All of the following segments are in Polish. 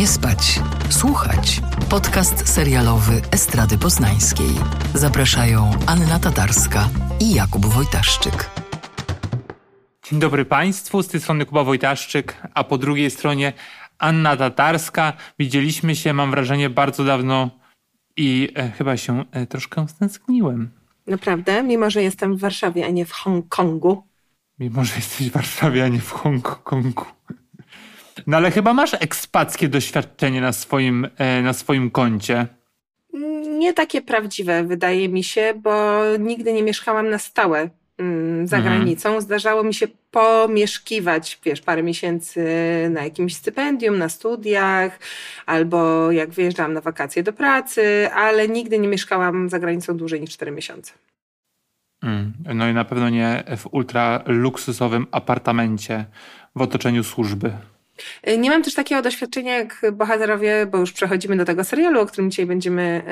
Nie spać, słuchać. Podcast serialowy Estrady Poznańskiej. Zapraszają Anna Tatarska i Jakub Wojtaszczyk. Dzień dobry Państwu, z tej strony Kuba Wojtaszczyk, a po drugiej stronie Anna Tatarska. Widzieliśmy się, mam wrażenie, bardzo dawno i e, chyba się e, troszkę stęskniłem. Naprawdę? Mimo, że jestem w Warszawie, a nie w Hongkongu. Mimo, że jesteś w Warszawie, a nie w Hongkongu. No ale chyba masz ekspackie doświadczenie na swoim, e, na swoim koncie. Nie takie prawdziwe, wydaje mi się, bo nigdy nie mieszkałam na stałe mm, za mhm. granicą. Zdarzało mi się pomieszkiwać, wiesz, parę miesięcy na jakimś stypendium, na studiach, albo jak wyjeżdżałam na wakacje do pracy, ale nigdy nie mieszkałam za granicą dłużej niż 4 miesiące. Mm, no i na pewno nie w ultra luksusowym apartamencie w otoczeniu służby. Y, nie mam też takiego doświadczenia jak bohaterowie, bo już przechodzimy do tego serialu, o którym dzisiaj będziemy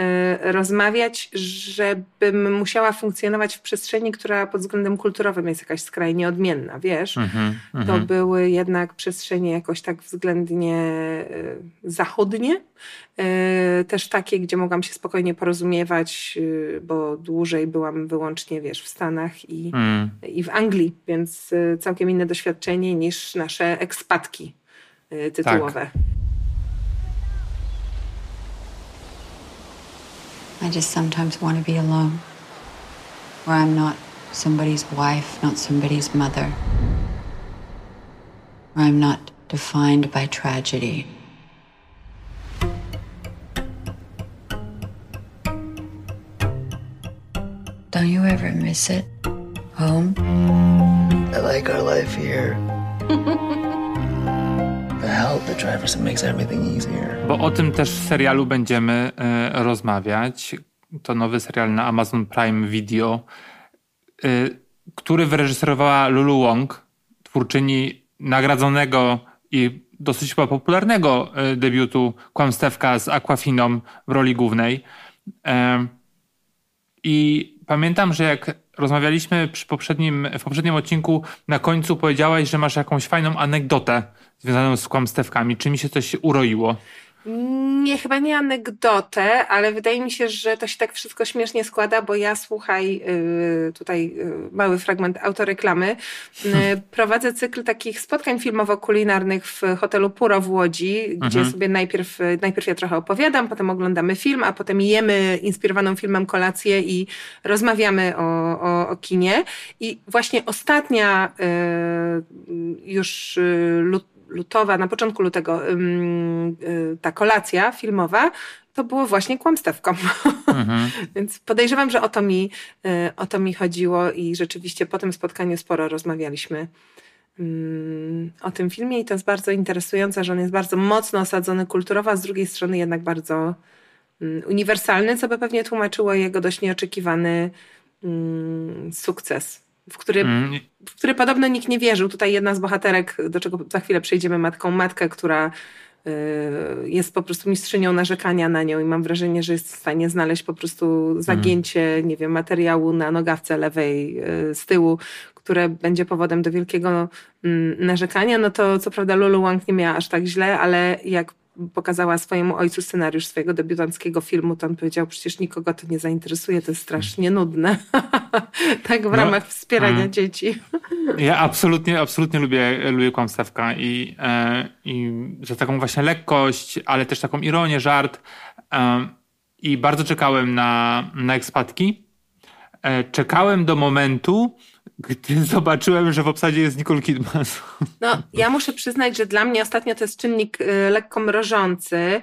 y, rozmawiać, żebym musiała funkcjonować w przestrzeni, która pod względem kulturowym jest jakaś skrajnie odmienna, wiesz? Mm-hmm, to mm-hmm. były jednak przestrzenie jakoś tak względnie y, zachodnie, też takie, gdzie mogłam się spokojnie porozumiewać, bo dłużej byłam wyłącznie, wiesz, w Stanach i, mm. i w Anglii, więc całkiem inne doświadczenie niż nasze ekspatki tytułowe. Tak. I just sometimes want to be alone. Where I'm not somebody's wife, not somebody's mother. Where I'm not defined by tragedy. Don't you ever miss it? Home? I like our life here. Bo o tym też w serialu będziemy y, rozmawiać. To nowy serial na Amazon Prime Video, y, który wyreżyserowała Lulu Wong, twórczyni nagradzonego i dosyć popularnego y, debiutu Kłamstewka z Aquafiną w roli głównej. I pamiętam, że jak rozmawialiśmy przy poprzednim, w poprzednim odcinku, na końcu powiedziałaś, że masz jakąś fajną anegdotę związaną z kłamstewkami. Czy mi się coś uroiło? Nie, chyba nie anegdotę, ale wydaje mi się, że to się tak wszystko śmiesznie składa, bo ja słuchaj, y, tutaj y, mały fragment autoreklamy, y, prowadzę cykl takich spotkań filmowo-kulinarnych w hotelu Puro w Łodzi, gdzie mhm. sobie najpierw, najpierw ja trochę opowiadam, potem oglądamy film, a potem jemy inspirowaną filmem kolację i rozmawiamy o, o, o kinie. I właśnie ostatnia już lutowa, na początku lutego, y, ta kolacja filmowa, to było właśnie kłamstewką. Mhm. Więc podejrzewam, że o to, mi, y, o to mi chodziło i rzeczywiście po tym spotkaniu sporo rozmawialiśmy o tym filmie i to jest bardzo interesujące, że on jest bardzo mocno osadzony kulturowo, a z drugiej strony jednak bardzo uniwersalny, co by pewnie tłumaczyło jego dość nieoczekiwany sukces w który, mm. w który podobno nikt nie wierzył. Tutaj jedna z bohaterek, do czego za chwilę przejdziemy, matką matkę, która y, jest po prostu mistrzynią narzekania na nią i mam wrażenie, że jest w stanie znaleźć po prostu zagięcie, mm. nie wiem, materiału na nogawce lewej y, z tyłu, które będzie powodem do wielkiego mm, narzekania. No to co prawda Lulu Wang nie miała aż tak źle, ale jak pokazała swojemu ojcu scenariusz swojego debiutanckiego filmu, to on powiedział, przecież nikogo to nie zainteresuje, to jest strasznie nudne. tak w no, ramach wspierania mm. dzieci. ja absolutnie, absolutnie lubię, lubię kłamstewka i, e, i za taką właśnie lekkość, ale też taką ironię, żart e, i bardzo czekałem na, na ekspatki. E, czekałem do momentu, gdy zobaczyłem, że w obsadzie jest Nicole Kidman. No, ja muszę przyznać, że dla mnie ostatnio to jest czynnik y, lekko mrożący.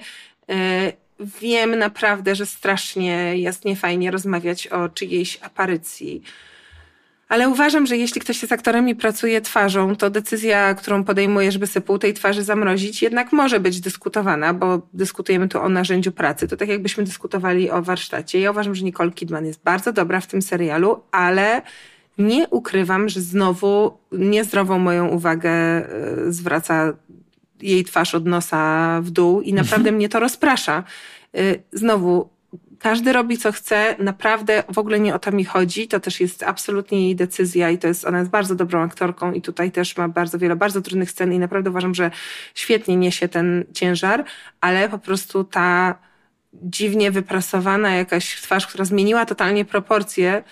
Y, wiem naprawdę, że strasznie jest niefajnie rozmawiać o czyjejś aparycji. Ale uważam, że jeśli ktoś jest aktorem i pracuje twarzą, to decyzja, którą podejmuje, żeby sobie pół tej twarzy zamrozić, jednak może być dyskutowana, bo dyskutujemy tu o narzędziu pracy. To tak jakbyśmy dyskutowali o warsztacie. Ja uważam, że Nicole Kidman jest bardzo dobra w tym serialu, ale nie ukrywam, że znowu niezdrową moją uwagę e, zwraca jej twarz od nosa w dół i naprawdę mhm. mnie to rozprasza. E, znowu każdy robi co chce, naprawdę w ogóle nie o to mi chodzi. To też jest absolutnie jej decyzja i to jest, ona jest bardzo dobrą aktorką i tutaj też ma bardzo wiele bardzo trudnych scen i naprawdę uważam, że świetnie niesie ten ciężar, ale po prostu ta dziwnie wyprasowana jakaś twarz, która zmieniła totalnie proporcje,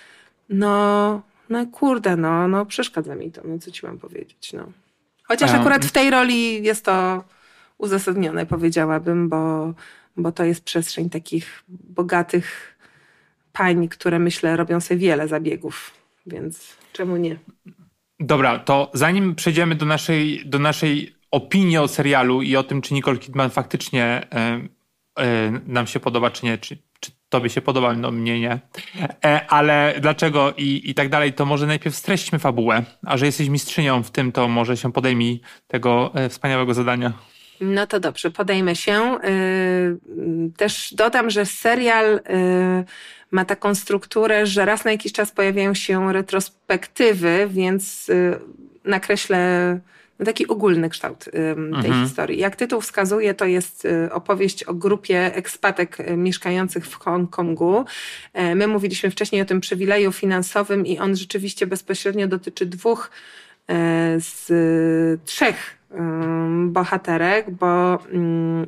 no, no kurde, no, no przeszkadza mi to, no co ci mam powiedzieć, no. Chociaż akurat w tej roli jest to uzasadnione, powiedziałabym, bo, bo to jest przestrzeń takich bogatych pań, które myślę robią sobie wiele zabiegów, więc czemu nie? Dobra, to zanim przejdziemy do naszej, do naszej opinii o serialu i o tym, czy Nicole Kidman faktycznie y, y, nam się podoba, czy nie, czy tobie się podoba, no mnie nie. E, ale dlaczego i, i tak dalej, to może najpierw streśćmy fabułę. A że jesteś mistrzynią w tym, to może się podejmij tego e, wspaniałego zadania. No to dobrze, podejmę się. Y, też dodam, że serial ma taką strukturę, że raz na jakiś czas pojawiają się retrospektywy, więc nakreślę no taki ogólny kształt tej mhm. historii. Jak tytuł wskazuje, to jest opowieść o grupie ekspatek mieszkających w Hongkongu. E, my mówiliśmy wcześniej o tym przywileju finansowym i on rzeczywiście bezpośrednio dotyczy dwóch e, z trzech bohaterek, bo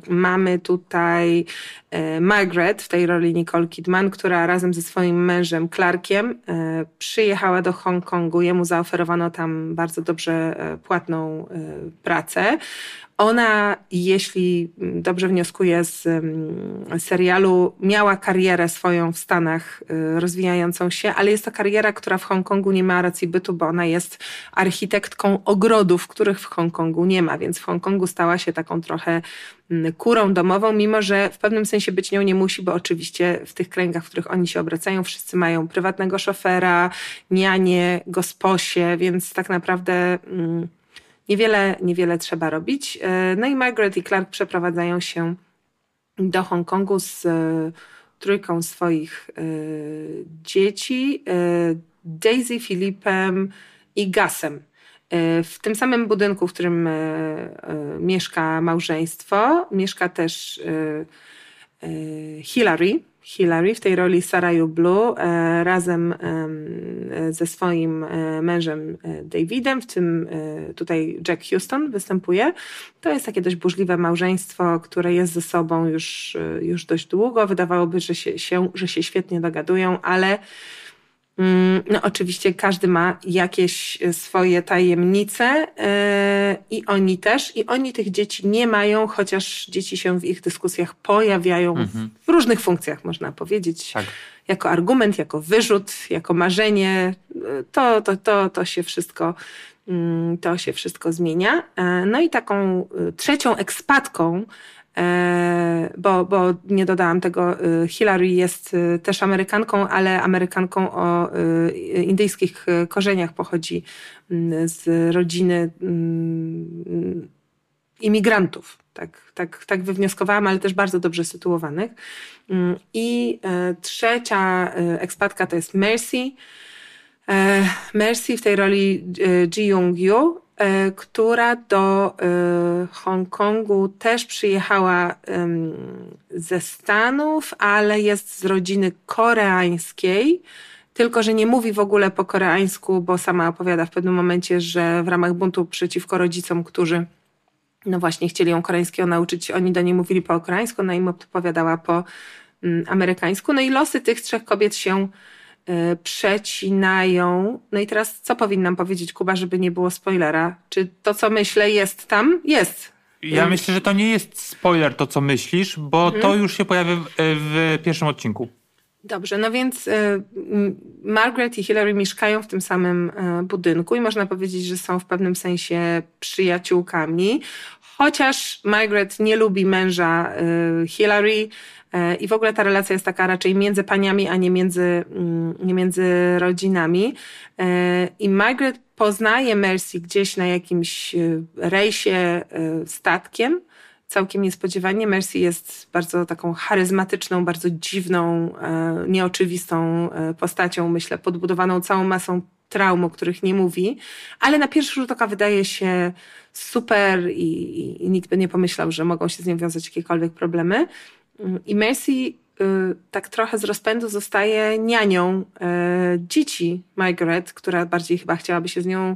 mamy tutaj e, Margaret w tej roli Nicole Kidman, która razem ze swoim mężem Clarkiem e, przyjechała do Hongkongu. Jemu zaoferowano tam bardzo dobrze e, płatną pracę. Ona, jeśli dobrze wnioskuję z serialu, miała karierę swoją w Stanach y, rozwijającą się, ale jest to kariera, która w Hongkongu nie ma racji bytu, bo ona jest architektką ogrodów, których w Hongkongu nie ma, więc w Hongkongu stała się taką trochę kurą domową, mimo że w pewnym sensie być nią nie musi, bo oczywiście w tych kręgach, w których oni się obracają, wszyscy mają prywatnego szofera, nianie, gosposie, więc tak naprawdę Niewiele, niewiele trzeba robić. E, no i Margaret i Clark przeprowadzają się do Hongkongu z e, trójką swoich e, dzieci, Daisy, Filipem i Gasem. W tym samym budynku, w którym mieszka małżeństwo, mieszka też Hillary, Hillary w tej roli Saraju Blue e, razem ze swoim e, mężem e, Davidem, w tym tutaj Jack Houston występuje. To jest takie dość burzliwe małżeństwo, które jest ze sobą już, już dość długo. Wydawałoby, że się, się, że się świetnie dogadują, ale no, oczywiście każdy ma jakieś e, swoje tajemnice yy, i oni też, i oni tych dzieci nie mają, chociaż dzieci się w ich dyskusjach pojawiają mhm. w różnych funkcjach, można powiedzieć. Tak. Jako argument, jako wyrzut, jako marzenie. E, to, to, to, to się wszystko mm, to się wszystko zmienia. No i taką trzecią ekspatką bo, bo nie dodałam tego, y, Hillary jest y, też Amerykanką, ale Amerykanką o y, indyjskich korzeniach pochodzi mm, z rodziny mm, imigrantów. Tak, tak, tak wywnioskowałam, ale też bardzo dobrze sytuowanych. Mm, I e, trzecia e, ekspatka to jest Mercy. Mercy w tej roli Ji Young-yu E, która do e, Hongkongu też przyjechała ze Stanów, ale jest z rodziny koreańskiej. Tylko, że nie mówi w ogóle po koreańsku, bo sama opowiada w pewnym momencie, że w ramach buntu przeciwko rodzicom, którzy no właśnie chcieli ją koreańskiego nauczyć, oni do niej mówili po koreańsku, ona im opowiadała po mm, amerykańsku. No i losy tych trzech kobiet się przecinają. No i teraz co powinnam powiedzieć, Kuba, żeby nie było spoilera? Czy to, co myślę, jest tam? Jest. Ja myślę, że to nie jest spoiler, to co myślisz, bo mhm. to już się pojawia w, w, pierwszym odcinku. Dobrze, no więc y, Margaret i Hillary mieszkają w tym samym y, budynku i można powiedzieć, że są w pewnym sensie przyjaciółkami. Chociaż Margaret nie lubi męża y, Hillary, E, I w ogóle ta relacja jest taka raczej między paniami, a nie między, mm, nie między rodzinami. E, I Margaret poznaje Mercy gdzieś na jakimś rejsie statkiem. Całkiem niespodziewanie. Mercy jest bardzo taką charyzmatyczną, bardzo dziwną, nieoczywistą postacią, myślę, podbudowaną całą masą traum, o których nie mówi, ale na pierwszy rzut oka wydaje się super i, i, i nikt by nie pomyślał, że mogą się z nią wiązać jakiekolwiek problemy. I Mercy tak trochę z rozpędu zostaje nianią dzieci Margaret, która bardziej chyba chciałaby się z nią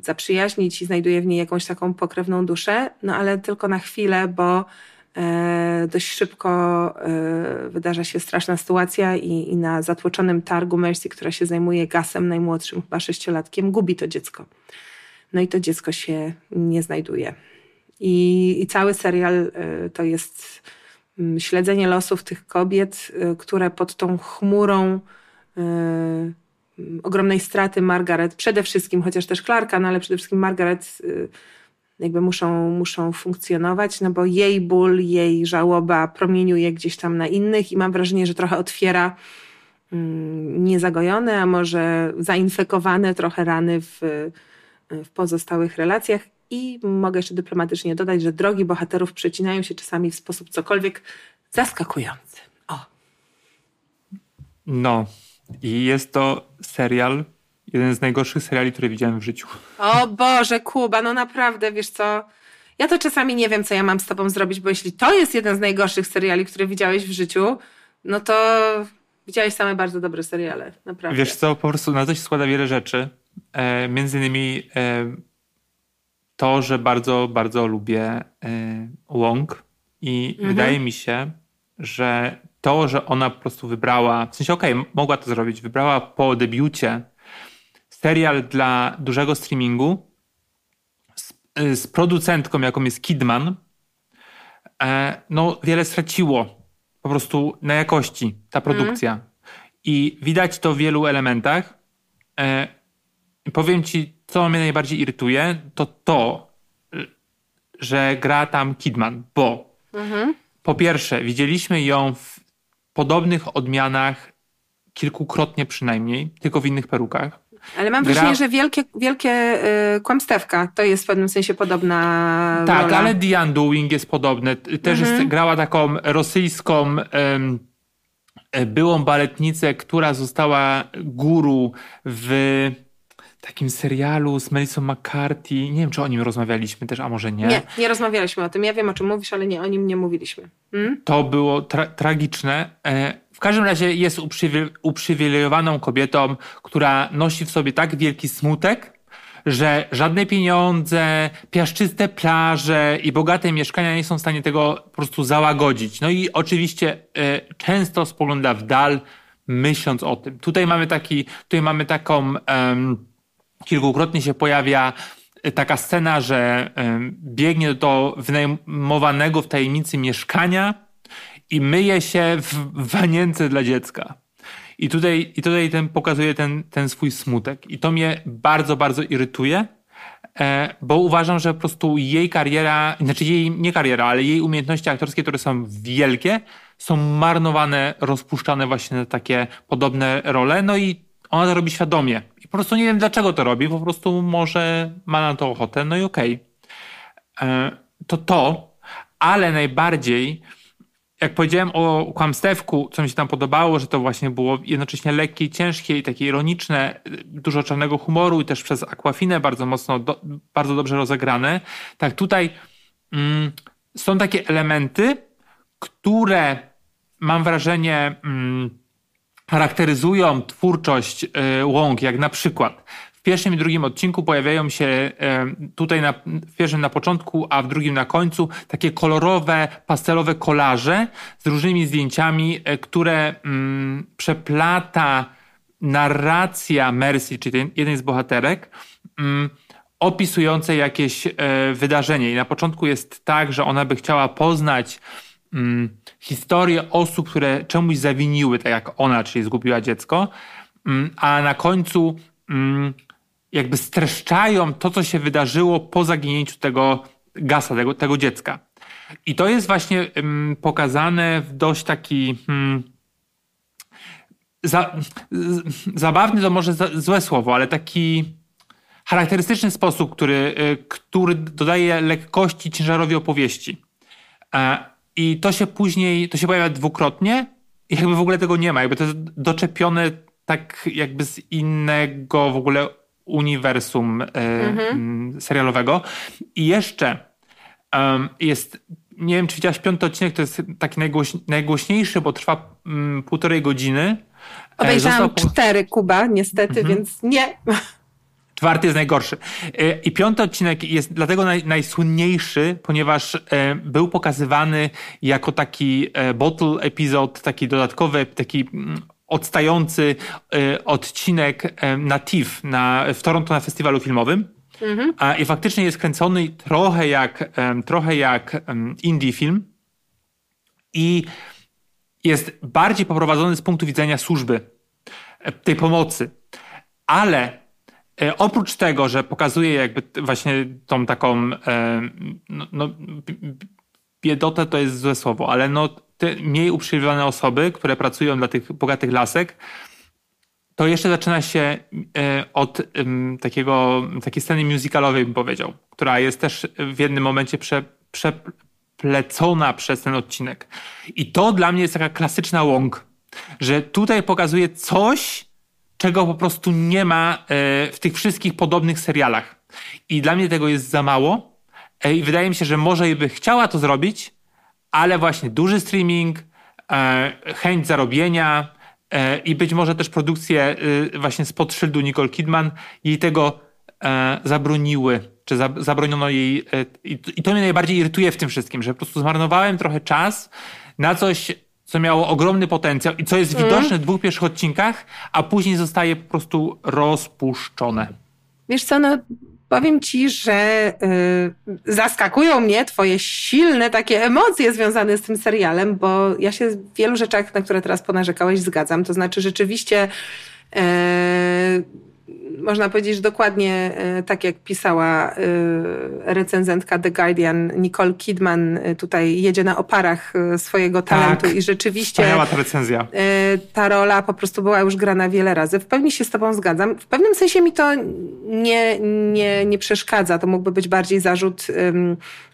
zaprzyjaźnić i znajduje w niej jakąś taką pokrewną duszę, no ale tylko na chwilę, bo dość szybko e, wydarza się straszna sytuacja i, i, na zatłoczonym targu Mercy, która się zajmuje gasem najmłodszym, chyba sześciolatkiem, gubi to dziecko. No i to dziecko się nie znajduje. I, i cały serial e, to jest mm, śledzenie losów tych kobiet, które pod tą chmurą ogromnej straty Margaret, przede wszystkim, chociaż też Clarka, no ale przede wszystkim Margaret jakby muszą, muszą funkcjonować, no bo jej ból, jej żałoba promieniuje gdzieś tam na innych i mam wrażenie, że trochę otwiera mm, niezagojone, a może zainfekowane trochę rany w, w pozostałych relacjach. I mogę jeszcze dyplomatycznie dodać, że drogi bohaterów przecinają się czasami w sposób cokolwiek zaskakujący. O. No, i jest to serial, jeden z najgorszych seriali, które widziałem w życiu. O Boże, Kuba, no naprawdę, wiesz co? Ja to czasami nie wiem, co ja mam z tobą zrobić, bo jeśli to jest jeden z najgorszych seriali, które widziałeś w życiu, no to widziałeś same bardzo dobre seriale, naprawdę. Wiesz co, po prostu na to się składa wiele rzeczy. E, między innymi e, to, że bardzo, bardzo lubię e, Wong i mhm. wydaje mi się, że to, że ona po prostu wybrała, w sensie okej, okay, mogła to zrobić, wybrała po debiucie serial dla dużego streamingu z, z producentką, jaką jest Kidman, e, no wiele straciło po prostu na jakości ta produkcja. Mm. I widać to w wielu elementach. E, powiem ci, co mnie najbardziej irytuje, to to, że gra tam Kidman, bo mm-hmm. po pierwsze, widzieliśmy ją w podobnych odmianach kilkukrotnie przynajmniej, tylko w innych perukach. Ale mam wrażenie, że wielkie, wielkie y, kłamstewka to jest w pewnym sensie podobna Tak, rola. ale The Undoing jest podobne. Też mhm. jest, grała taką rosyjską y, byłą baletnicę, która została guru w takim serialu z Melissa McCarthy. Nie wiem, czy o nim rozmawialiśmy też, a może nie. Nie, nie rozmawialiśmy o tym. Ja wiem, o czym mówisz, ale nie, o nim nie mówiliśmy. Hmm? To było tra tragiczne. E, w każdym razie jest uprzywilejowaną kobietą, która nosi w sobie tak wielki smutek, że żadne pieniądze, piaszczyste plaże i bogate mieszkania nie są w stanie tego po prostu załagodzić. No i oczywiście y, często spogląda w dal, myśląc o tym. Tutaj mamy taki, tutaj mamy taką, kilkukrotnie się pojawia e, taka scena, że biegnie do wynajmowanego w tajemnicy mieszkania, i myje się w wanience dla dziecka. I tutaj, i tutaj ten pokazuje ten, ten swój smutek. I to mnie bardzo, bardzo irytuje, e, bo uważam, że po prostu jej kariera, znaczy jej, nie kariera, ale jej umiejętności aktorskie, które są wielkie, są marnowane, rozpuszczane właśnie na takie podobne role. No i ona to robi świadomie. I po prostu nie wiem, dlaczego to robi, po prostu może ma na to ochotę, no i okej. Okay. E, to to, ale najbardziej jak powiedziałem o kłamstewku, co mi się tam podobało, że to właśnie było jednocześnie lekkie, ciężkie i takie ironiczne, dużo czarnego humoru i też przez Aquafinę bardzo mocno, do, bardzo dobrze rozegrane. Tak tutaj mm, są takie elementy, które mam wrażenie mm, charakteryzują twórczość Łąk, jak na przykład pierwszym i drugim odcinku pojawiają się e, tutaj na, w pierwszym na początku, a w drugim na końcu takie kolorowe, pastelowe kolaże z różnymi zdjęciami, e, które mm, przeplata narracja Mercy, czyli jeden z bohaterek, mm, opisujące jakieś e, wydarzenie. I na początku jest tak, że ona by chciała poznać mm, historię osób, które czemuś zawiniły, tak jak ona, czyli zgubiła dziecko, mm, a na końcu mm, jakby streszczają to, co się wydarzyło po zaginięciu tego gasa, tego, tego dziecka. I to jest właśnie um, pokazane w dość taki. Hmm, za, z, zabawny to może za, złe słowo, ale taki charakterystyczny sposób, który, y, który dodaje lekkości ciężarowi opowieści. I to się później, to się pojawia dwukrotnie i jakby w ogóle tego nie ma. Jakby to jest doczepione tak jakby z innego w ogóle uniwersum e, mhm. serialowego. I jeszcze um, jest nie wiem, czy widziałaś piąty odcinek, to jest taki najgłoś, najgłośniejszy, bo trwa półtorej godziny. E, Obejrzałam po... cztery, Kuba, niestety, mhm. więc nie. Czwarty jest najgorszy. E, I piąty odcinek jest dlatego naj, najsłynniejszy, ponieważ e, był pokazywany jako taki bottle episode, taki dodatkowy, taki mm, odstający odcinek na TIFF na, w Toronto na festiwalu filmowym. Mhm. I faktycznie jest kręcony trochę jak, trochę jak indie film. I jest bardziej poprowadzony z punktu widzenia służby, e, tej pomocy. Ale e, oprócz tego, że pokazuje jakby właśnie tą taką no, no, biedotę to jest złe słowo, ale no te mniej uprzywilejowane osoby, które pracują dla tych bogatych lasek, to jeszcze zaczyna się e, od takiego, takiej sceny musicalowej, bym powiedział, która jest też w jednym momencie prze, przeplecona przez ten odcinek. I to dla mnie jest taka klasyczna łąk, że tutaj pokazuje coś, czego po prostu nie ma e, w tych wszystkich podobnych serialach. I dla mnie tego jest za mało. E, I wydaje mi się, że może by chciała to zrobić, ale właśnie duży streaming, chęć zarobienia, E, i być może też produkcje właśnie spod szyldu Nicole Kidman jej tego e, zabroniły, czy zabroniono jej. E, I to mnie najbardziej irytuje w tym wszystkim, że po prostu zmarnowałem trochę czas na coś, co miało ogromny potencjał i co jest mm. widoczne w dwóch pierwszych odcinkach, a później zostaje po prostu rozpuszczone. Wiesz co, no Powiem ci, że y, zaskakują mnie twoje silne takie emocje związane z tym serialem, bo ja się w wielu rzeczach, na które teraz ponarzekałeś, zgadzam. To znaczy rzeczywiście y, można powiedzieć, że dokładnie e, tak jak pisała e, recenzentka The Guardian, Nicole Kidman e, tutaj jedzie na oparach swojego talentu tak, i rzeczywiście ta recenzja. ta rola po prostu była już grana wiele razy. W pełni się z tobą zgadzam. W pewnym sensie mi to nie, nie, nie przeszkadza. To mógłby być bardziej zarzut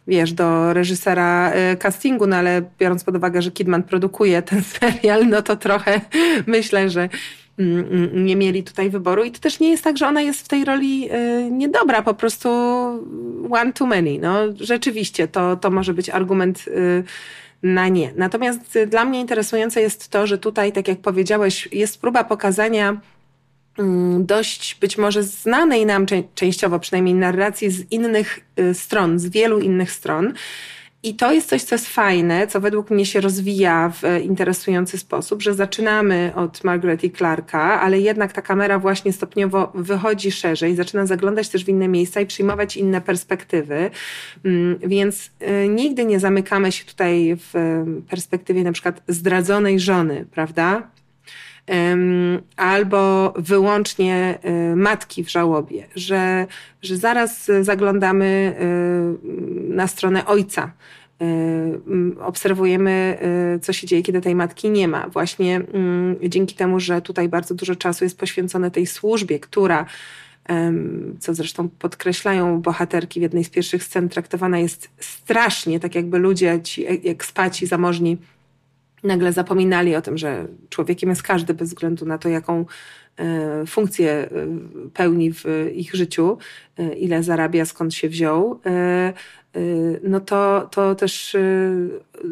wiesz, do reżysera castingu, no ale biorąc pod uwagę, że Kidman produkuje ten serial, no to trochę myślę, że nie mieli tutaj wyboru. I to też nie jest tak, że ona jest w tej roli y, niedobra, po prostu one too many. No, rzeczywiście, to, to może być argument y, na nie. Natomiast dla mnie interesujące jest to, że tutaj, tak jak powiedziałeś, jest próba pokazania mm, dość być może znanej nam częściowo przynajmniej narracji z innych y, stron, z wielu innych stron. I to jest coś, co jest fajne, co według mnie się rozwija w e, interesujący sposób, że zaczynamy od Margaret i Clarka, ale jednak ta kamera właśnie stopniowo wychodzi szerzej, zaczyna zaglądać też w inne miejsca i przyjmować inne perspektywy. Mm, więc e, nigdy nie zamykamy się tutaj w e, perspektywie na przykład zdradzonej żony, prawda? Albo wyłącznie matki w żałobie, że, że zaraz zaglądamy na stronę ojca. Obserwujemy, co się dzieje, kiedy tej matki nie ma. Właśnie dzięki temu, że tutaj bardzo dużo czasu jest poświęcone tej służbie, która co zresztą podkreślają bohaterki w jednej z pierwszych scen, traktowana jest strasznie, tak jakby ludzie, ci ekspaci zamożni, nagle zapominali o tym, że człowiekiem jest każdy bez względu na to, jaką e, funkcję e, pełni w ich życiu, e, ile zarabia, skąd się wziął. No to, to też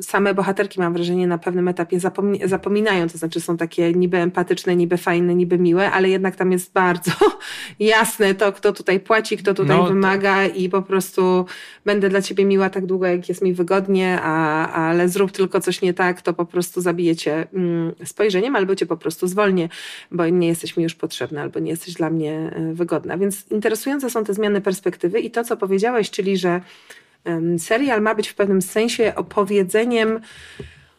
same bohaterki, mam wrażenie, na pewnym etapie zapominają. To znaczy są takie niby empatyczne, niby fajne, niby miłe, ale jednak tam jest bardzo jasne to, kto tutaj płaci, kto tutaj no, wymaga to... i po prostu będę dla ciebie miła tak długo, jak jest mi wygodnie, a, ale zrób tylko coś nie tak, to po prostu zabijecie mm, spojrzeniem albo cię po prostu zwolnię, bo nie jesteś mi już potrzebna albo nie jesteś dla mnie y, wygodna. Więc interesujące są te zmiany perspektywy i to, co powiedziałeś, czyli że serial ma być w pewnym sensie opowiedzeniem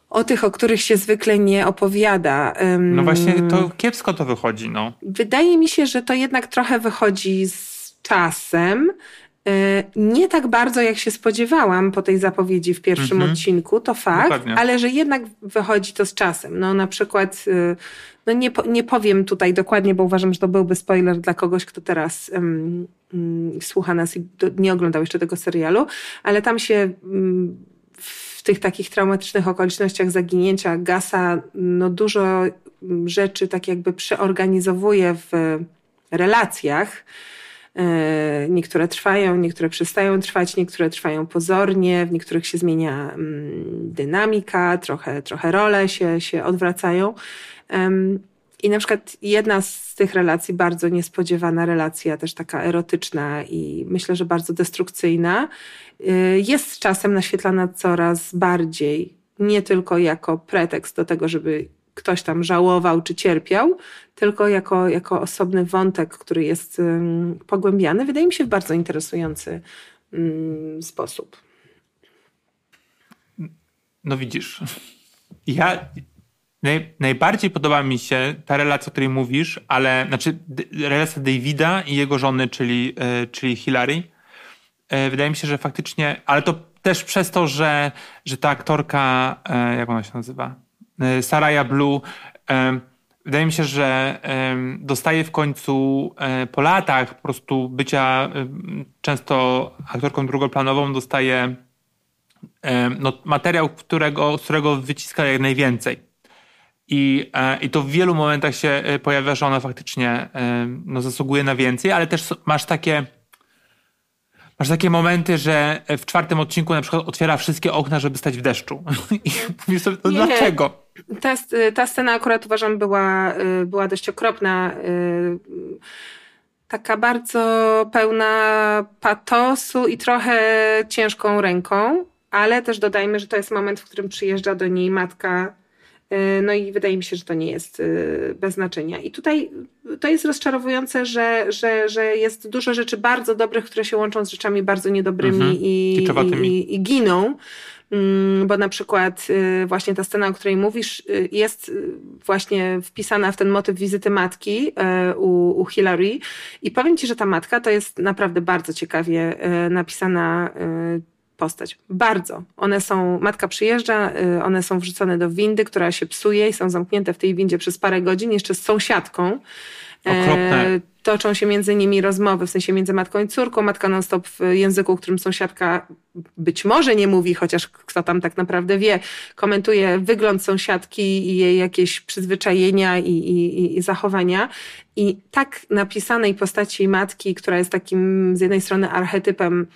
o tych, o których się zwykle nie opowiada. No właśnie, to kiepsko to wychodzi, no. Wydaje mi się, że to jednak trochę wychodzi z czasem. E, nie tak bardzo, jak się spodziewałam po tej zapowiedzi w pierwszym mhm. odcinku, to fakt, Dokładnie. ale że jednak wychodzi to z czasem. No na przykład, y, no nie, nie powiem tutaj dokładnie, bo uważam, że to byłby spoiler dla kogoś, kto teraz um, um, słucha nas i do, nie oglądał jeszcze tego serialu, ale tam się um, w tych takich traumatycznych okolicznościach zaginięcia Gasa no dużo rzeczy tak jakby przeorganizowuje w relacjach niektóre trwają, niektóre przestają trwać, niektóre trwają pozornie, w niektórych się zmienia mm, dynamika, trochę, trochę role się, się odwracają. I na przykład jedna z tych relacji, bardzo niespodziewana relacja, też taka erotyczna i myślę, że bardzo destrukcyjna, y, jest czasem naświetlana coraz bardziej, nie tylko jako pretekst do tego, żeby ktoś tam żałował czy cierpiał, tylko jako, jako osobny wątek, który jest pogłębiany, wydaje mi się w bardzo interesujący sposób. No widzisz, ja Naj, najbardziej podoba mi się ta relacja, o której mówisz, ale znaczy relacja Davida i jego żony, czyli, e, czyli Hilary. E, wydaje mi się, że faktycznie, ale to też przez to, że, że ta aktorka, e, jak ona się nazywa? Saraya Blue, wydaje mi się, że dostaje w końcu po latach po prostu bycia często aktorką drugoplanową, dostaje no, materiał, którego, z którego wyciska jak najwięcej. I, e, I to w wielu momentach się e, pojawia, że ona faktycznie e, no, zasługuje na więcej, ale też masz takie. Masz takie momenty, że w czwartym odcinku na przykład otwiera wszystkie okna, żeby stać w deszczu. I mówisz sobie, no dlaczego? Ta, ta scena akurat uważam była, była dość okropna. Taka bardzo pełna patosu i trochę ciężką ręką, ale też dodajmy, że to jest moment, w którym przyjeżdża do niej matka no i wydaje mi się, że to nie jest e, bez znaczenia. I tutaj to jest rozczarowujące, że, że, że jest dużo rzeczy bardzo dobrych, które się łączą z rzeczami bardzo niedobrymi mhm. i, i, i, giną. Mm, bo na przykład e, właśnie ta scena, o której mówisz, jest właśnie wpisana w ten motyw wizyty matki u, u Hillary. I powiem Ci, że ta matka to jest naprawdę bardzo ciekawie napisana postać. Bardzo. One są, matka przyjeżdża, y, one są wrzucone do windy, która się psuje i są zamknięte w tej windzie przez parę godzin, jeszcze z sąsiadką. Okropne. E, toczą się między nimi rozmowy, w sensie między matką i córką. Matka non-stop w języku, którym sąsiadka być może nie mówi, chociaż kto tam tak naprawdę wie, komentuje wygląd sąsiadki i jej jakieś przyzwyczajenia i, i, i zachowania. I tak napisanej postaci matki, która jest takim z jednej strony archetypem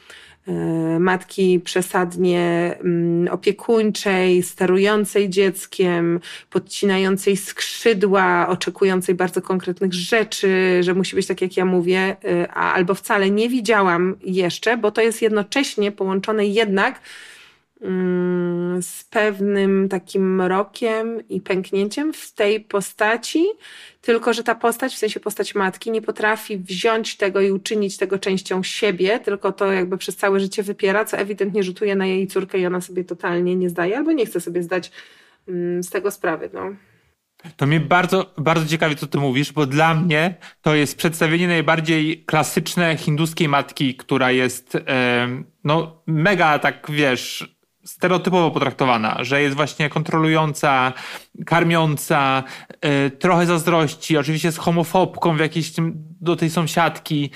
matki przesadnie mm, opiekuńczej, sterującej dzieckiem, podcinającej skrzydła, oczekującej bardzo konkretnych rzeczy, że musi być tak, jak ja mówię, e, albo wcale nie widziałam jeszcze, bo to jest jednocześnie połączone jednak z pewnym takim mrokiem i pęknięciem w tej postaci, tylko że ta postać, w sensie postać matki, nie potrafi wziąć tego i uczynić tego częścią siebie, tylko to jakby przez całe życie wypiera, co ewidentnie rzutuje na jej córkę i ona sobie totalnie nie zdaje, albo nie chce sobie zdać mm, z tego sprawy. No. To mnie bardzo, bardzo ciekawi, co ty mówisz, bo dla mnie to jest przedstawienie najbardziej klasyczne hinduskiej matki, która jest no mega tak, wiesz, stereotypowo potraktowana, że jest właśnie kontrolująca, karmiąca, yy, trochę zazdrości, oczywiście z homofobką w jakiejś do tej sąsiadki.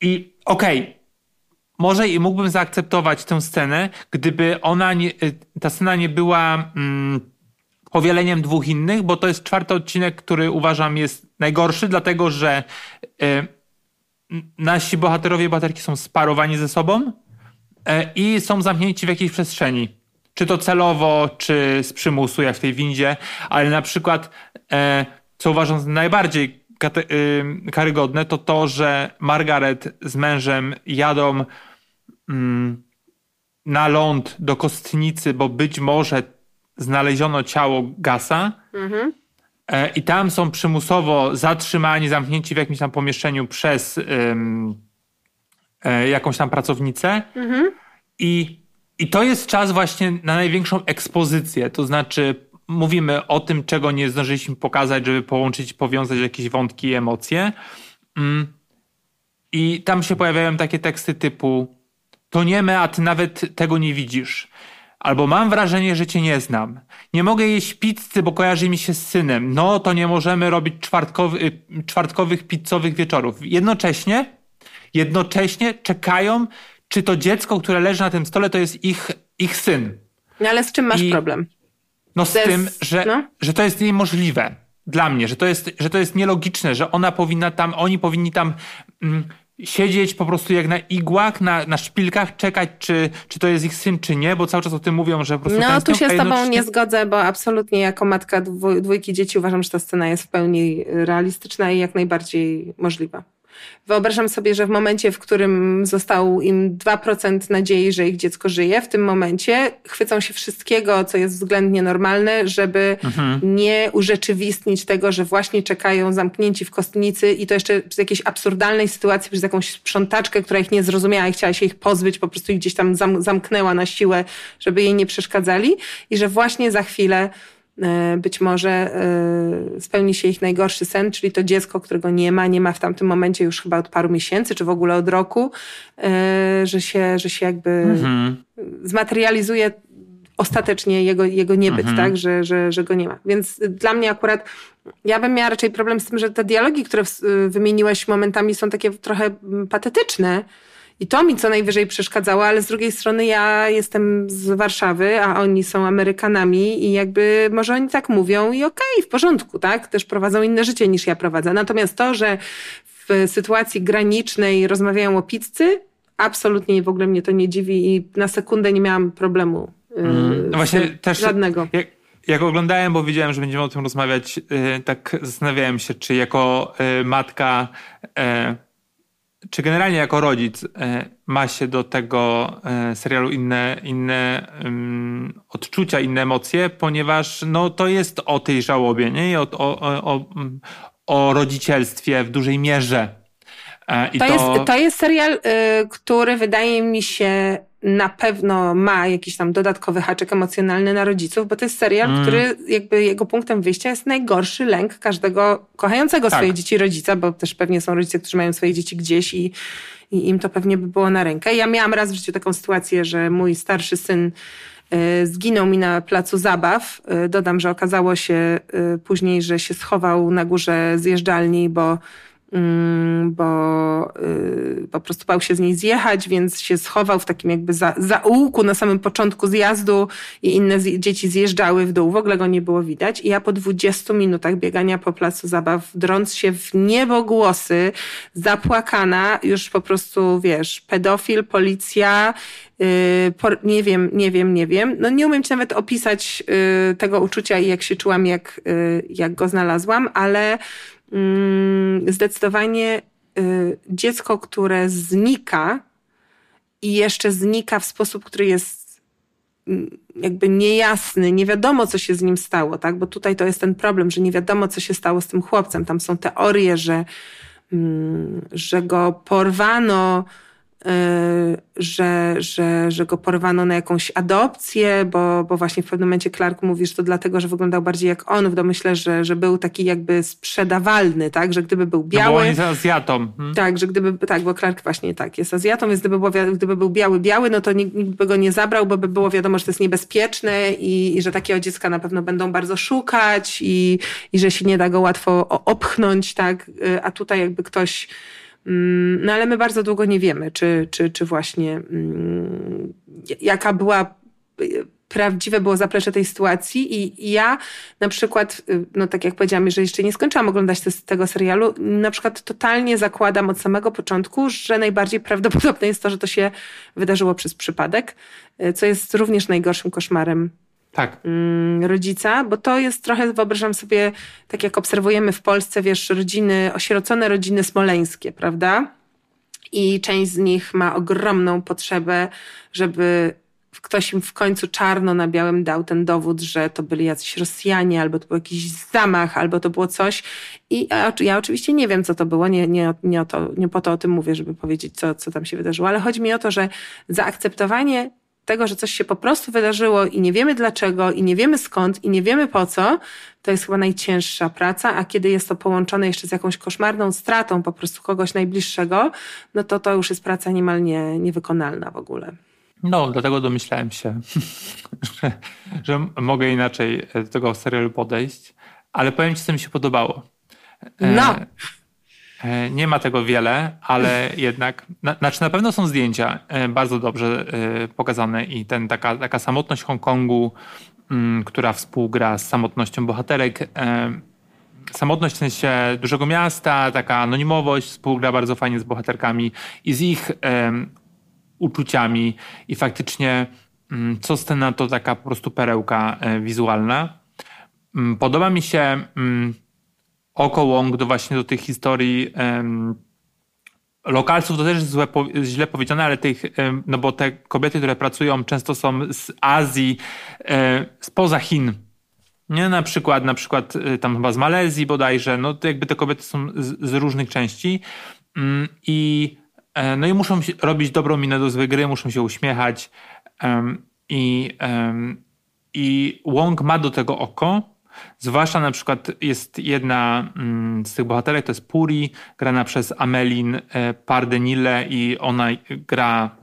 I okej, okay, może i mógłbym zaakceptować tę scenę, gdyby ona nie, y, ta scena nie była mm, powieleniem dwóch innych, bo to jest czwarty odcinek, który uważam jest najgorszy, dlatego że yy, nasi bohaterowie, bohaterki są sparowani ze sobą E, i są zamknięci w jakiejś przestrzeni. Czy to celowo, czy z przymusu, jak w tej windzie, ale na przykład, e, co uważam za najbardziej y, karygodne, to to, że Margaret z mężem jadą mm, na ląd do kostnicy, bo być może znaleziono ciało Gasa. Mhm. E, I tam są przymusowo zatrzymani, zamknięci w jakimś tam pomieszczeniu przez E, jakąś tam pracownicę. Mhm. I, I to jest czas właśnie na największą ekspozycję. To znaczy, mówimy o tym, czego nie zdążyliśmy pokazać, żeby połączyć, powiązać jakieś wątki i emocje. Mm. I tam się pojawiają takie teksty typu: To nie my, a ty nawet tego nie widzisz. Albo mam wrażenie, że cię nie znam. Nie mogę jeść pizzy, bo kojarzy mi się z synem. No to nie możemy robić czwartkowy, y, czwartkowych pizzowych wieczorów. Jednocześnie jednocześnie czekają, czy to dziecko, które leży na tym stole, to jest ich, ich syn. No ale z czym masz I, problem? No z tym, że, no? że to jest niemożliwe dla mnie, że to, jest, że to jest nielogiczne, że ona powinna tam, oni powinni tam mm, siedzieć po prostu jak na igłach, na, na szpilkach, czekać, czy, czy to jest ich syn, czy nie, bo cały czas o tym mówią, że po prostu. No, tu się z tobą nie zgodzę, bo absolutnie jako matka dwójki dzieci uważam, że ta scena jest w pełni realistyczna i jak najbardziej możliwa. Wyobrażam sobie, że w momencie, w którym został im 2% nadziei, że ich dziecko żyje, w tym momencie chwycą się wszystkiego, co jest względnie normalne, żeby mhm. nie urzeczywistnić tego, że właśnie czekają zamknięci w kostnicy i to jeszcze z jakiejś absurdalnej sytuacji przez jakąś sprzątaczkę, która ich nie zrozumiała i chciała się ich pozbyć, po prostu ich gdzieś tam zamknęła na siłę, żeby jej nie przeszkadzali i że właśnie za chwilę być może e, spełni się ich najgorszy sen, czyli to dziecko, którego nie ma, nie ma w tamtym momencie już chyba od paru miesięcy, czy w ogóle od roku, e, że się, że się jakby mhm. zmaterializuje ostatecznie jego, jego niebyt, mhm. tak, że, że, że go nie ma. Więc dla mnie akurat, ja bym miała raczej problem z tym, że te dialogi, które wymieniłeś momentami są takie trochę patetyczne, i to mi co najwyżej przeszkadzało, ale z drugiej strony ja jestem z Warszawy, a oni są Amerykanami i jakby może oni tak mówią i okej, okay, w porządku, tak? Też prowadzą inne życie niż ja prowadzę. Natomiast to, że w sytuacji granicznej rozmawiają o pizzy, absolutnie w ogóle mnie to nie dziwi i na sekundę nie miałam problemu. Yy, mm, no właśnie też żadnego. Jak, jak oglądałem, bo wiedziałem, że będziemy o tym rozmawiać, yy, tak zastanawiałem się, czy jako yy, matka czy generalnie jako rodzic e, ma się do tego e, serialu inne, inne um, odczucia, inne emocje, ponieważ no, to jest o tej żałobie nie? I o, o, o, o rodzicielstwie w dużej mierze. E, to, to... Jest, to jest serial, y, który wydaje mi się na pewno ma jakiś tam dodatkowy haczyk emocjonalny na rodziców, bo to jest serial, mm. który jakby jego punktem wyjścia jest najgorszy lęk każdego kochającego tak. swoje dzieci rodzica, bo też pewnie są rodzice, którzy mają swoje dzieci gdzieś i, i im to pewnie by było na rękę. Ja miałam raz w życiu taką sytuację, że mój starszy syn y, zginął mi na placu zabaw. Y, dodam, że okazało się y, później, że się schował na górze zjeżdżalni, bo bo y, po prostu bał się z niej zjechać, więc się schował w takim jakby za, zaułku na samym początku zjazdu i inne z, dzieci zjeżdżały w dół. W ogóle go nie było widać. I ja po 20 minutach biegania po placu zabaw, drąc się w niebogłosy, zapłakana, już po prostu, wiesz, pedofil, policja, yy, nie wiem, nie wiem, nie wiem. No nie umiem ci nawet opisać yy, tego uczucia i jak się czułam, jak, jak go znalazłam, ale Mm, zdecydowanie y, dziecko, które znika i jeszcze znika w sposób, który jest mm, jakby niejasny, nie wiadomo, co się z nim stało, tak? Bo tutaj to jest ten problem, że nie wiadomo, co się stało z tym chłopcem. Tam są teorie, że, mm, że go porwano że, że, że go porwano na jakąś adopcję, bo, bo właśnie w pewnym momencie Clark mówi, że to dlatego, że wyglądał bardziej jak on, w domyśle, że, że był taki jakby sprzedawalny, tak, że gdyby był biały... No bo on jest Azjatą. Hmm? Tak, że gdyby, tak, bo Clark właśnie tak, jest Azjatą, więc gdyby, było, gdyby był biały, biały, no to nikt, nikt by go nie zabrał, bo by było wiadomo, że to jest niebezpieczne i, i że takiego dziecka na pewno będą bardzo szukać i, i że się nie da go łatwo opchnąć, tak, y, a tutaj jakby ktoś no ale my bardzo długo nie wiemy, czy, czy, czy właśnie mm, jaka była prawdziwe było zaplecze tej sytuacji i ja na przykład, y, no tak jak powiedziałam, że jeszcze nie skończyłam oglądać te, tego serialu, na przykład totalnie zakładam od samego początku, że najbardziej prawdopodobne jest to, że to się wydarzyło przez przypadek, y, co jest również najgorszym koszmarem tak. Mm, rodzica, bo to jest trochę, wyobrażam sobie, tak jak obserwujemy w Polsce, wiesz, rodziny, osierocone rodziny smoleńskie, prawda? I część z nich ma ogromną potrzebę, żeby ktoś im w końcu czarno na białym dał ten dowód, że to byli jacyś Rosjanie, albo to był jakiś zamach, albo to było coś. I ja, oczywiście nie wiem, co to było, nie, nie, nie, o to, nie po to o tym mówię, żeby powiedzieć, co, co tam się wydarzyło, ale chodzi mi o to, że zaakceptowanie tego, że coś się po prostu wydarzyło i nie wiemy dlaczego, i nie wiemy skąd, i nie wiemy po co, to jest chyba najcięższa praca, a kiedy jest to połączone jeszcze z jakąś koszmarną stratą po prostu kogoś najbliższego, no to to już jest praca niemal nie, niewykonalna w ogóle. No, dlatego domyślałem się, że, że mogę inaczej do tego serialu podejść, ale powiem ci, co mi się podobało. No. E, E, nie ma tego wiele, ale jednak, na, znaczy na pewno są zdjęcia e, bardzo dobrze e, pokazane i ten, taka, taka samotność Hongkongu, mm, która współgra z samotnością bohaterek, samotność w sensie dużego miasta, taka anonimowość, współgra bardzo fajnie z bohaterkami i z ich uczuciami i faktycznie mm, co scena to taka po prostu perełka e, wizualna. Mm, podoba mi się mm, oko Wong do właśnie do tych historii lokalców, to też jest złe, źle powiedziane, ale tych, no bo te kobiety, które pracują często są z Azji, e, spoza Chin. Nie, na przykład, na przykład e, tam chyba z Malezji bodajże, no to jakby te kobiety są z, z różnych części i E, no i muszą robić dobrą minę do złej gry, muszą się uśmiechać. I, I Wong ma do tego oko. Zwłaszcza na przykład jest jedna mm, z tych bohaterek, to jest Puri, grana przez Amelin e, Pardenille i ona gra,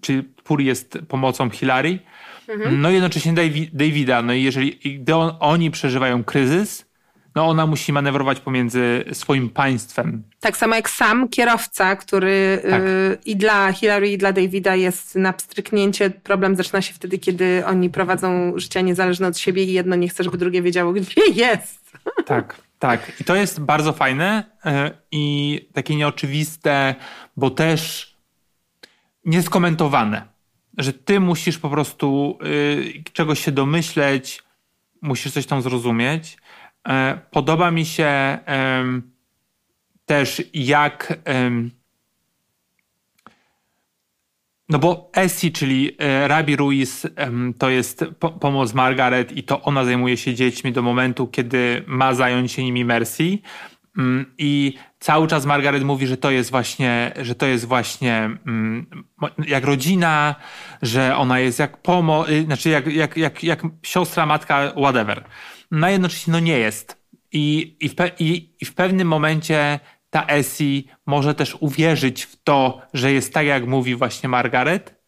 czy Puri jest pomocą Hilary. Mhm. No i jednocześnie Davida. No i jeżeli gdy on, oni przeżywają kryzys, no ona musi manewrować pomiędzy swoim państwem. Tak samo jak sam kierowca, który tak. y, i dla Hillary, i dla Davida jest na pstryknięcie. Problem zaczyna się wtedy, kiedy oni prowadzą życia niezależne od siebie i jedno nie chce, żeby drugie wiedziało, gdzie jest. Tak, tak. I to jest bardzo fajne y, i takie nieoczywiste, bo też nieskomentowane. Że ty musisz po prostu y, czegoś się domyśleć, musisz coś tam zrozumieć. E, podoba mi się też jak no bo Essie, czyli e, Rabi Ruiz, to jest pomoc Margaret i to ona zajmuje się dziećmi do momentu, kiedy ma zająć się nimi Mercy. Mm, I cały czas Margaret mówi, że to jest właśnie, że to jest właśnie mm, jak rodzina, że ona jest jak pomoc, y, znaczy jak, jak, jak, jak siostra, matka, whatever no jednocześnie no nie jest. I, i, w, i, i w pewnym momencie ta Essie może też uwierzyć w to, że jest tak, jak mówi właśnie Margaret,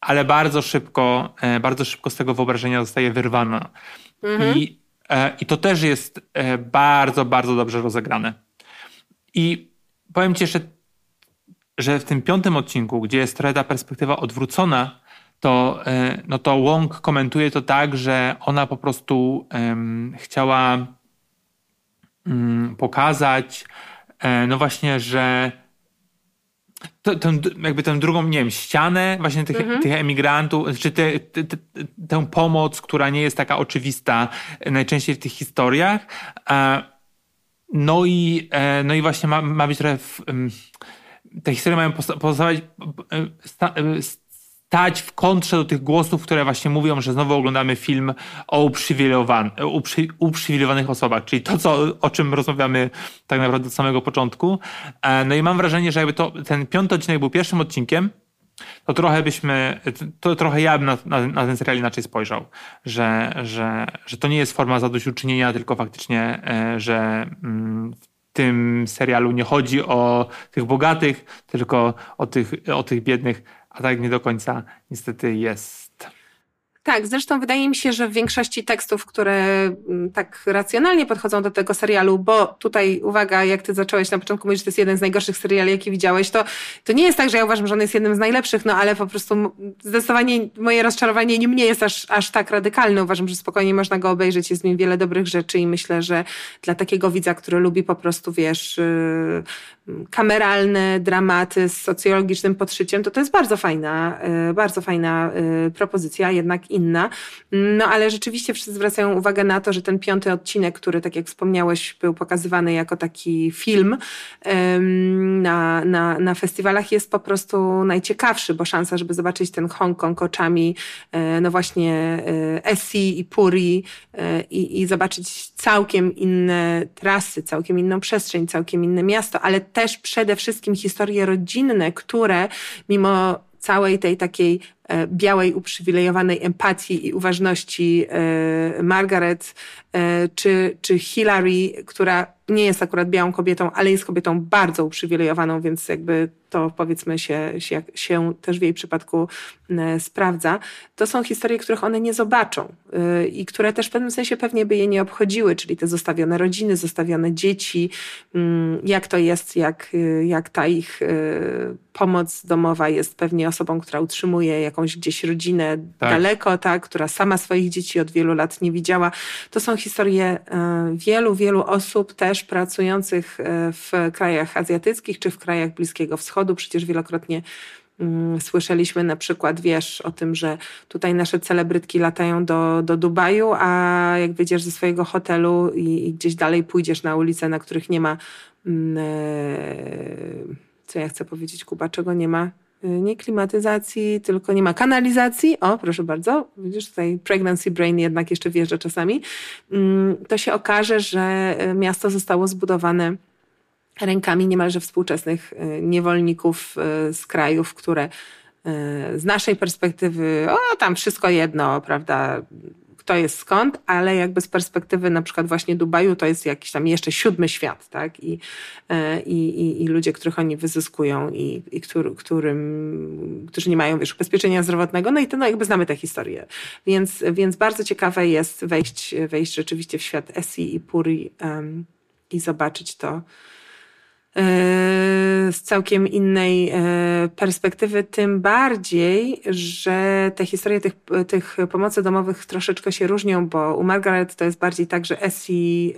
ale bardzo szybko, e, bardzo szybko z tego wyobrażenia zostaje wyrwana. Mhm. I, e, I to też jest e, bardzo, bardzo dobrze rozegrane. I powiem Ci jeszcze, że w tym piątym odcinku, gdzie jest trochę ta perspektywa odwrócona, to, e, no to Wong komentuje to tak, że ona po prostu um, chciała um, pokazać, e, no właśnie, że to, tę, jakby tę drugą, nie wiem, ścianę właśnie tych, mhm. tych emigrantów, czy te, te, te, tę pomoc, która nie jest taka oczywista najczęściej w tych historiach. E, no i, no i właśnie ma, ma być trochę w, te historie mają pozostawać stać w kontrze do tych głosów, które właśnie mówią, że znowu oglądamy film o uprzywilejowan uprzy uprzywilejowanych osobach, czyli to, co, o czym rozmawiamy tak naprawdę od samego początku. E, no i mam wrażenie, że jakby to, ten piąty odcinek był pierwszym odcinkiem, to trochę byśmy, to trochę ja bym na, na, na, ten serial inaczej spojrzał, że, że, że to nie jest forma zadośćuczynienia, tylko faktycznie, e, że mm, w tym serialu nie chodzi o tych bogatych, tylko o tych, o tych biednych, a tak nie do końca niestety jest. Tak, zresztą wydaje mi się, że w większości tekstów, które mm, tak racjonalnie podchodzą do tego serialu, bo tutaj uwaga, jak ty zacząłeś na początku mówić, że to jest jeden z najgorszych seriali, jaki widziałeś, to, to nie jest tak, że ja uważam, że on jest jednym z najlepszych, no ale po prostu zdecydowanie moje rozczarowanie nim nie jest aż, aż tak radykalne. Uważam, że spokojnie można go obejrzeć, jest w nim wiele dobrych rzeczy i myślę, że dla takiego widza, który lubi po prostu, wiesz, yy, kameralne dramaty z socjologicznym podszyciem, to to jest bardzo fajna, yy, bardzo fajna yy, propozycja, jednak inna. No ale rzeczywiście wszyscy zwracają uwagę na to, że ten piąty odcinek, który tak jak wspomniałeś, był pokazywany jako taki film na, na, na festiwalach, jest po prostu najciekawszy, bo szansa, żeby zobaczyć ten Hongkong oczami, e, no właśnie e, Essie i Puri e, i, i zobaczyć całkiem inne trasy, całkiem inną przestrzeń, całkiem inne miasto, ale też przede wszystkim historie rodzinne, które mimo całej tej takiej białej, uprzywilejowanej empatii i uważności e, Margaret e, czy, czy Hillary, która nie jest akurat białą kobietą, ale jest kobietą bardzo uprzywilejowaną, więc jakby to powiedzmy się, się, się też w jej przypadku sprawdza. To są historie, których one nie zobaczą i które też w pewnym sensie pewnie by je nie obchodziły, czyli te zostawione rodziny, zostawione dzieci, jak to jest, jak, jak ta ich pomoc domowa jest pewnie osobą, która utrzymuje jakąś gdzieś rodzinę tak. daleko, tak, która sama swoich dzieci od wielu lat nie widziała. To są historie wielu, wielu osób też pracujących w krajach azjatyckich czy w krajach Bliskiego Wschodu. Przecież wielokrotnie Mm, słyszeliśmy na przykład, wiesz, o tym, że tutaj nasze celebrytki latają do, do Dubaju, a jak wyjdziesz ze swojego hotelu i, i gdzieś dalej pójdziesz na ulice, na których nie ma, e, co ja chcę powiedzieć, Kuba, czego nie ma? E, nie klimatyzacji, tylko nie ma kanalizacji. O, proszę bardzo, widzisz tutaj pregnancy brain jednak jeszcze wjeżdża czasami. Mm, to się okaże, że e, miasto zostało zbudowane rękami niemalże współczesnych y, niewolników y, z krajów, które y, z naszej perspektywy, o tam wszystko jedno, prawda, kto jest skąd, ale jakby z perspektywy na przykład właśnie Dubaju to jest jakiś tam jeszcze siódmy świat, tak? I, i, i, i ludzie, których oni wyzyskują i, i który, którym, którzy nie mają, wiesz, ubezpieczenia zdrowotnego, no i to no jakby znamy tę historię. Więc, więc bardzo ciekawe jest wejść, wejść rzeczywiście w świat Esi i Puri um, i zobaczyć to, E, z całkiem innej e, perspektywy, tym bardziej, że te historie tych, tych pomocy domowych troszeczkę się różnią, bo u Margaret to jest bardziej tak, że Essie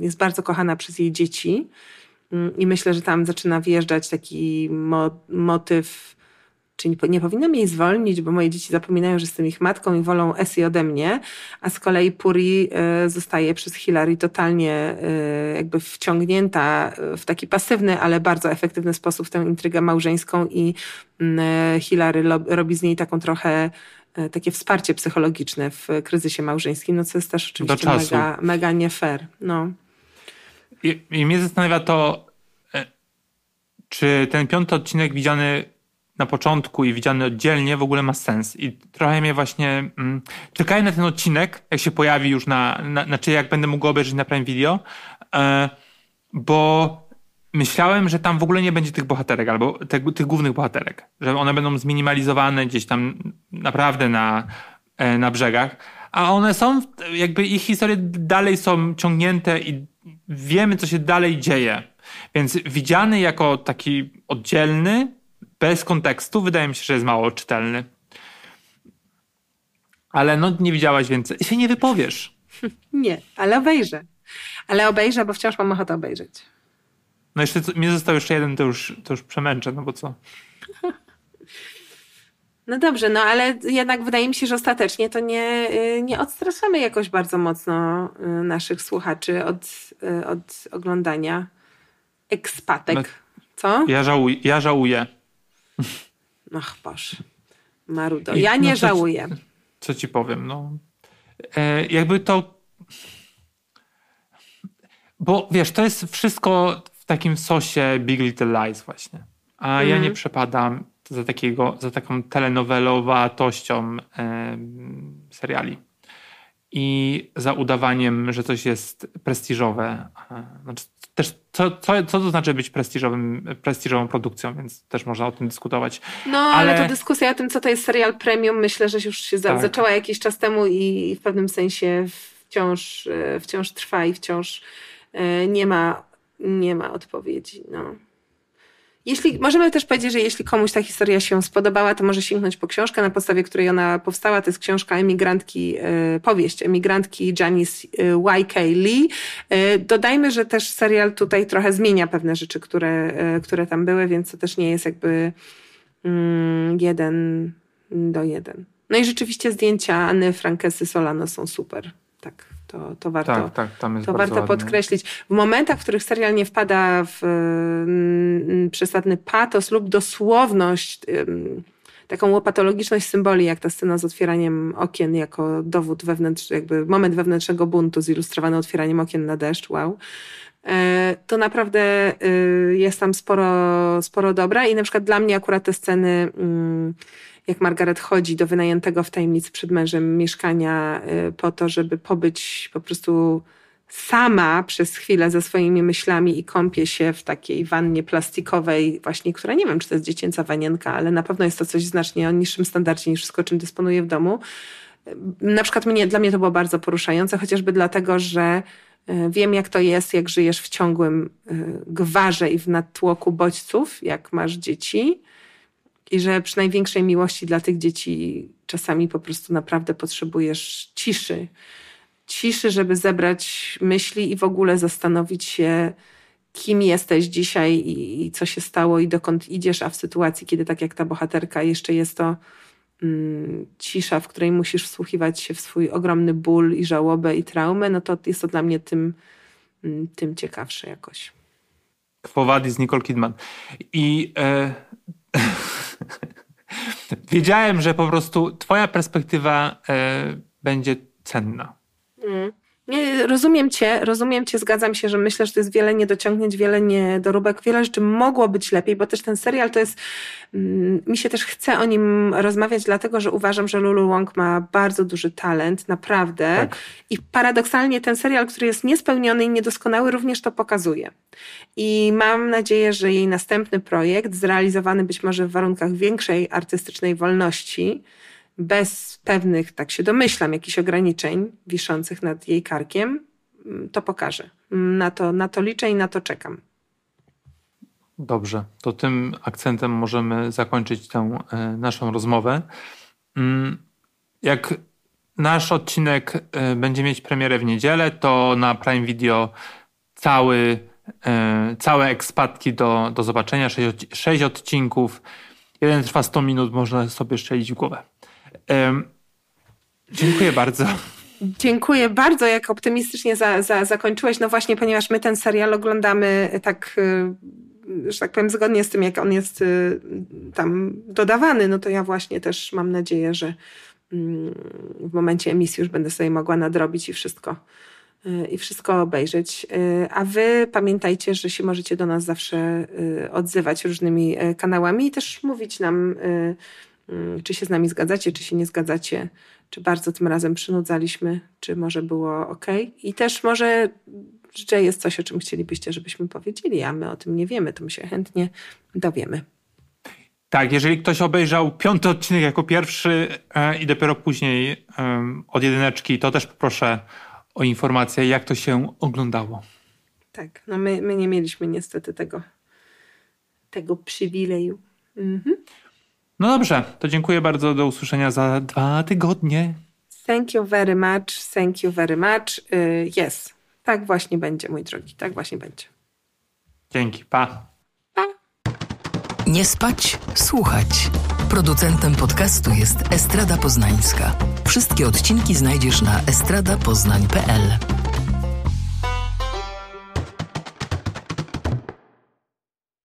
jest bardzo kochana przez jej dzieci mm, i myślę, że tam zaczyna wjeżdżać taki mo motyw Czyli nie powinnam jej zwolnić, bo moje dzieci zapominają, że jestem ich matką i wolą Essie ode mnie, a z kolei Puri e, zostaje przez Hilary totalnie e, jakby wciągnięta w taki pasywny, ale bardzo efektywny sposób w tę intrygę małżeńską i mm, e, Hilary robi z niej taką trochę takie wsparcie psychologiczne w kryzysie małżeńskim, no co jest też oczywiście mega, mega nie fair. No. I, I mnie zastanawia to, czy ten piąty odcinek widziany na początku i widziany oddzielnie w ogóle ma sens. I trochę mnie właśnie. Mm, czekałem na ten odcinek, jak się pojawi już na. na znaczy, jak będę mógł obejrzeć na Prime Video, e, bo myślałem, że tam w ogóle nie będzie tych bohaterek, albo te, tych głównych bohaterek. Że one będą zminimalizowane gdzieś tam naprawdę na, e, na brzegach. A one są, jakby ich historie dalej są ciągnięte i wiemy, co się dalej dzieje. Więc widziany jako taki oddzielny, bez kontekstu wydaje mi się, że jest mało czytelny. Ale no nie widziałaś więcej. Się nie wypowiesz. Nie, ale obejrzę. Ale obejrzę, bo wciąż mam ochotę obejrzeć. No jeszcze mnie został jeszcze jeden, to już, to już przemęczę, no bo co? No dobrze, no ale jednak wydaje mi się, że ostatecznie to nie, y, nie odstraszamy jakoś bardzo mocno y, naszych słuchaczy od, y, od oglądania ekspatek. No, Co? Ja żałuję. Ja żałuję. Ach Boże, Marudo. Ja nie no, żałuję. Ci, co ci powiem, no. E, jakby to... Bo wiesz, to jest wszystko w takim sosie Big Little Lies właśnie. A mm. ja nie mhm. przepadam za, takiego, za taką telenowelowatością e, seriali. I za udawaniem, że coś jest prestiżowe. Znaczy, też co, co, co to znaczy być prestiżowym, prestiżową produkcją, więc też można o tym dyskutować. No, ale, ale to dyskusja o tym, co to jest serial premium, myślę, że już się tak. zaczęła jakiś czas temu i w pewnym sensie wciąż, e, wciąż trwa i wciąż e, nie ma, nie ma odpowiedzi. No. Jeśli, możemy też powiedzieć, że jeśli komuś ta historia się spodobała, to może sięgnąć po książkę, na podstawie której ona powstała. To jest książka emigrantki, e, powieść emigrantki Janice e, Y.K. Lee. E, dodajmy, że też serial tutaj trochę zmienia pewne rzeczy, które, które tam były, więc to też nie jest jakby mm, jeden do jeden. No i rzeczywiście zdjęcia Anny Frankesy Solano są super. Tak to, to warto, tak, tak, to warto podkreślić. W momentach, w których serial nie wpada w mm, przesadny patos lub dosłowność, taką łopatologiczność symboli, jak ta scena z otwieraniem okien jako dowód wewnętrzny, jakby moment wewnętrznego buntu zilustrowany otwieraniem okien na deszcz, wow e, to naprawdę y, jest tam sporo, sporo dobra i na przykład dla mnie akurat te sceny mm, jak Margaret chodzi do wynajętego w tajemnicy przed mężem mieszkania y, po to, żeby pobyć po prostu sama przez chwilę ze swoimi myślami i kąpie się w takiej wannie plastikowej, właśnie, która nie wiem, czy to jest dziecięca wanienka, ale na pewno jest to coś znacznie o niższym standardzie niż wszystko, czym dysponuję w domu. Na przykład mnie, dla mnie to było bardzo poruszające, chociażby dlatego, że y, wiem, jak to jest, jak żyjesz w ciągłym y, gwarze i w natłoku bodźców, jak masz dzieci I że przy największej miłości dla tych dzieci czasami po prostu naprawdę potrzebujesz ciszy. Ciszy, żeby zebrać myśli i w ogóle zastanowić się, kim jesteś dzisiaj i, i co się stało i dokąd idziesz, a w sytuacji, kiedy tak jak ta bohaterka jeszcze jest to mm, cisza, w której musisz wsłuchiwać się w swój ogromny ból i żałobę i traumę, no to jest to dla mnie tym, mm, tym ciekawsze jakoś. Kwowadis z Nicole Kidman. I e... wiedziałem, że po prostu twoja perspektywa e, będzie cenna. Mm. Nie, rozumiem cię, rozumiem cię, zgadzam się, że myślę, że to jest wiele niedociągnięć, wiele niedoróbek, wiele rzeczy mogło być lepiej, bo też ten serial to jest, mm, mi się też chce o nim rozmawiać, dlatego, że uważam, że Lulu Wong ma bardzo duży talent, naprawdę. Tak. I paradoksalnie ten serial, który jest niespełniony i niedoskonały, również to pokazuje. I mam nadzieję, że jej następny projekt, zrealizowany być może w warunkach większej artystycznej wolności, bez pewnych, tak się domyślam, jakichś ograniczeń wiszących nad jej karkiem, mm, to pokaże. Mm, na to, na to liczę i na to czekam. Dobrze, to tym akcentem możemy zakończyć tę e, naszą rozmowę. Mm, jak nasz odcinek e, będzie mieć premierę w niedzielę, to na Prime Video cały, e, całe ekspatki do, do zobaczenia, sześć, sześć odcinków. Jeden trwa 100 minut, można sobie strzelić w głowę. Dziękuję bardzo. Dziękuję bardzo, jak optymistycznie za, za, zakończyłeś. No właśnie, ponieważ my ten serial oglądamy tak, y, że tak powiem, zgodnie z tym, jak on jest y, tam dodawany, no to ja właśnie też mam nadzieję, że mm, w momencie emisji już będę sobie mogła nadrobić i wszystko y, i wszystko obejrzeć. A wy pamiętajcie, że się możecie do nas zawsze odzywać różnymi kanałami i też mówić nam czy się z nami zgadzacie, czy się nie zgadzacie, czy bardzo tym razem przynudzaliśmy, czy może było ok. I też może, że jest coś, o czym chcielibyście, żebyśmy powiedzieli, a my o tym nie wiemy, to my się chętnie dowiemy. Tak, jeżeli ktoś obejrzał piąty odcinek jako pierwszy e, i dopiero później od jedyneczki, to też poproszę o informację, jak to się oglądało. Tak, no my, my nie mieliśmy niestety tego, tego przywileju. Mhm. No dobrze, to dziękuję bardzo. Do usłyszenia za dwa tygodnie. Thank you very much. Thank you very much. Uh, yes. Tak właśnie będzie, mój drogi. Tak właśnie będzie. Dzięki. Pa. Pa. Nie spać, słuchać. Producentem podcastu jest Estrada Poznańska. Wszystkie odcinki znajdziesz na estradapoznań.pl.